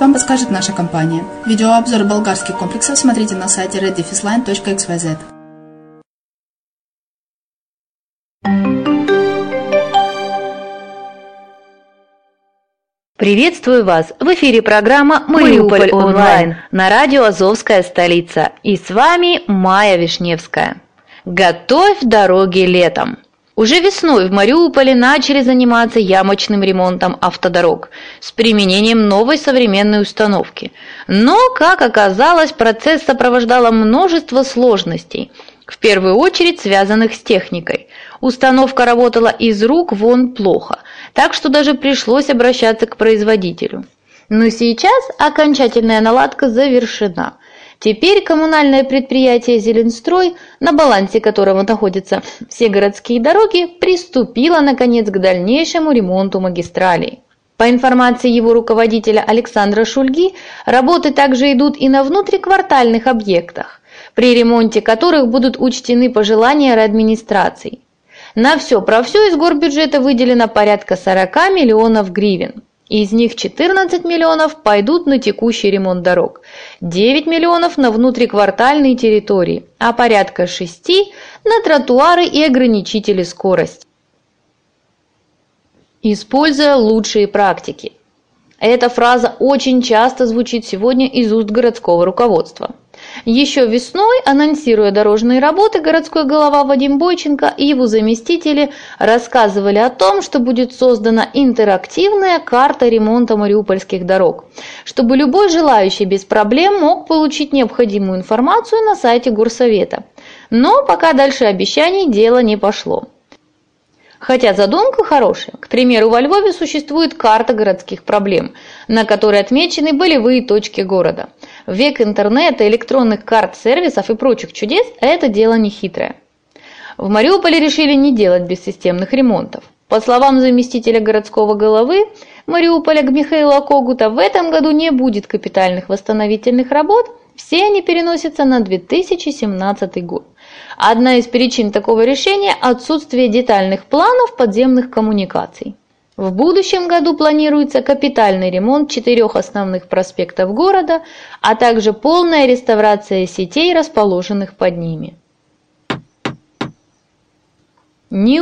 вам подскажет наша компания. Видеообзор болгарских комплексов смотрите на сайте reddefisline.xyz. Приветствую вас! В эфире программа «Мариуполь онлайн» на радио «Азовская столица». И с вами Майя Вишневская. Готовь дороги летом! Уже весной в Мариуполе начали заниматься ямочным ремонтом автодорог с применением новой современной установки. Но, как оказалось, процесс сопровождало множество сложностей, в первую очередь связанных с техникой. Установка работала из рук вон плохо, так что даже пришлось обращаться к производителю. Но сейчас окончательная наладка завершена – Теперь коммунальное предприятие «Зеленстрой», на балансе которого находятся все городские дороги, приступило, наконец, к дальнейшему ремонту магистралей. По информации его руководителя Александра Шульги, работы также идут и на внутриквартальных объектах, при ремонте которых будут учтены пожелания администраций. На все про все из горбюджета выделено порядка 40 миллионов гривен. Из них 14 миллионов пойдут на текущий ремонт дорог, 9 миллионов на внутриквартальные территории, а порядка 6 на тротуары и ограничители скорости. Используя лучшие практики. Эта фраза очень часто звучит сегодня из уст городского руководства. Еще весной, анонсируя дорожные работы, городской голова Вадим Бойченко и его заместители рассказывали о том, что будет создана интерактивная карта ремонта мариупольских дорог, чтобы любой желающий без проблем мог получить необходимую информацию на сайте Горсовета. Но пока дальше обещаний дело не пошло. Хотя задумка хорошая. К примеру, во Львове существует карта городских проблем, на которой отмечены болевые точки города. Век интернета, электронных карт, сервисов и прочих чудес это дело не хитрое. В Мариуполе решили не делать бессистемных ремонтов. По словам заместителя городского головы Мариуполя Михаила Когута, в этом году не будет капитальных восстановительных работ, все они переносятся на 2017 год. Одна из причин такого решения – отсутствие детальных планов подземных коммуникаций. В будущем году планируется капитальный ремонт четырех основных проспектов города, а также полная реставрация сетей, расположенных под ними. Не.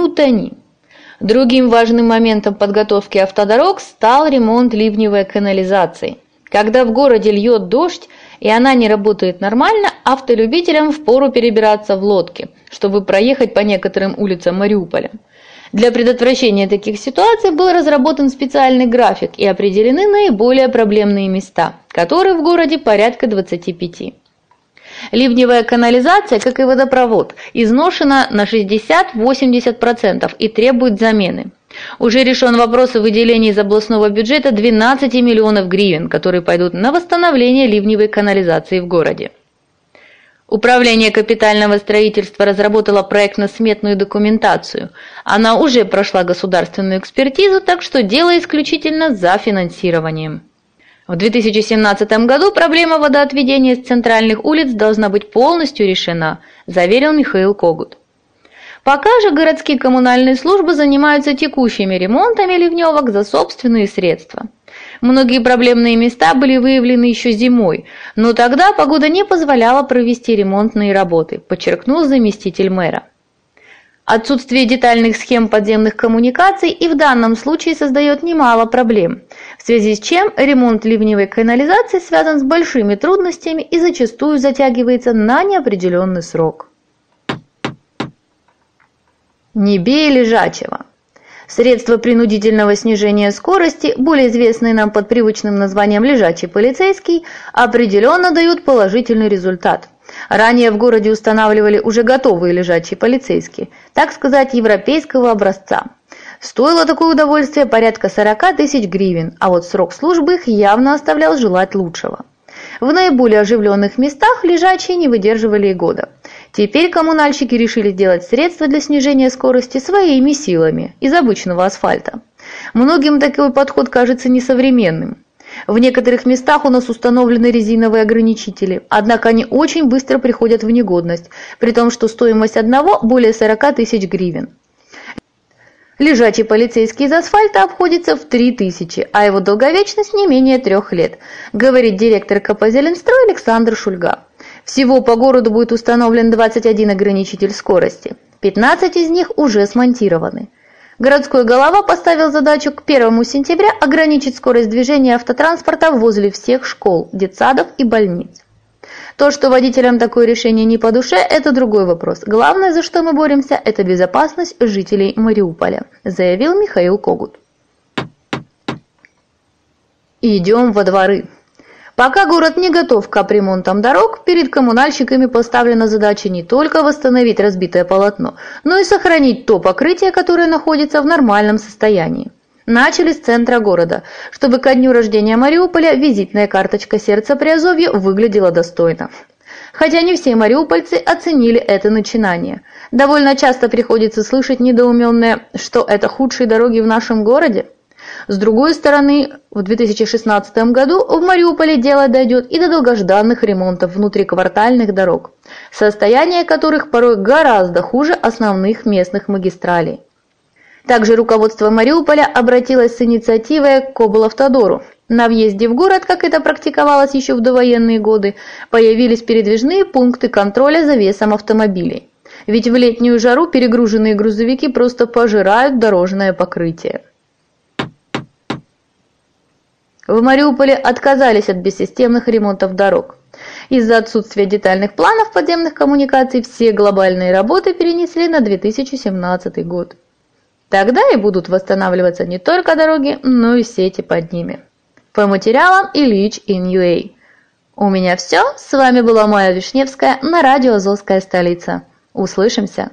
Другим важным моментом подготовки автодорог стал ремонт ливневой канализации. Когда в городе льет дождь, и она не работает нормально, автолюбителям впору перебираться в лодке, чтобы проехать по некоторым улицам Мариуполя. Для предотвращения таких ситуаций был разработан специальный график и определены наиболее проблемные места, которые в городе порядка 25. Ливневая канализация, как и водопровод, изношена на 60-80% и требует замены. Уже решен вопрос о выделении из областного бюджета 12 миллионов гривен, которые пойдут на восстановление ливневой канализации в городе. Управление капитального строительства разработало проектно-сметную документацию. Она уже прошла государственную экспертизу, так что дело исключительно за финансированием. В 2017 году проблема водоотведения с центральных улиц должна быть полностью решена, заверил Михаил Когут. Пока же городские коммунальные службы занимаются текущими ремонтами ливневок за собственные средства. Многие проблемные места были выявлены еще зимой, но тогда погода не позволяла провести ремонтные работы, подчеркнул заместитель мэра. Отсутствие детальных схем подземных коммуникаций и в данном случае создает немало проблем, в связи с чем ремонт ливневой канализации связан с большими трудностями и зачастую затягивается на неопределенный срок. Не бей лежачего. Средства принудительного снижения скорости, более известные нам под привычным названием «лежачий полицейский», определенно дают положительный результат. Ранее в городе устанавливали уже готовые лежачие полицейские, так сказать, европейского образца. Стоило такое удовольствие порядка 40 тысяч гривен, а вот срок службы их явно оставлял желать лучшего. В наиболее оживленных местах лежачие не выдерживали и года. Теперь коммунальщики решили сделать средства для снижения скорости своими силами из обычного асфальта. Многим такой подход кажется несовременным. В некоторых местах у нас установлены резиновые ограничители, однако они очень быстро приходят в негодность, при том, что стоимость одного более 40 тысяч гривен. Лежачий полицейский из асфальта обходится в 3000, а его долговечность не менее трех лет, говорит директор КП «Зеленстрой» Александр Шульга. Всего по городу будет установлен 21 ограничитель скорости. 15 из них уже смонтированы. Городской голова поставил задачу к 1 сентября ограничить скорость движения автотранспорта возле всех школ, детсадов и больниц. То, что водителям такое решение не по душе, это другой вопрос. Главное, за что мы боремся, это безопасность жителей Мариуполя, заявил Михаил Когут. Идем во дворы. Пока город не готов к капремонтам дорог, перед коммунальщиками поставлена задача не только восстановить разбитое полотно, но и сохранить то покрытие, которое находится в нормальном состоянии. Начали с центра города, чтобы ко дню рождения Мариуполя визитная карточка сердца Приазовья выглядела достойно. Хотя не все мариупольцы оценили это начинание. Довольно часто приходится слышать недоуменное, что это худшие дороги в нашем городе. С другой стороны, в 2016 году в Мариуполе дело дойдет и до долгожданных ремонтов внутриквартальных дорог, состояние которых порой гораздо хуже основных местных магистралей. Также руководство Мариуполя обратилось с инициативой к облавтодору. На въезде в город, как это практиковалось еще в довоенные годы, появились передвижные пункты контроля за весом автомобилей. Ведь в летнюю жару перегруженные грузовики просто пожирают дорожное покрытие. В Мариуполе отказались от бессистемных ремонтов дорог. Из-за отсутствия детальных планов подземных коммуникаций все глобальные работы перенесли на 2017 год. Тогда и будут восстанавливаться не только дороги, но и сети под ними. По материалам Ильич Иньюэй. У меня все. С вами была Майя Вишневская на радио «Азовская столица». Услышимся!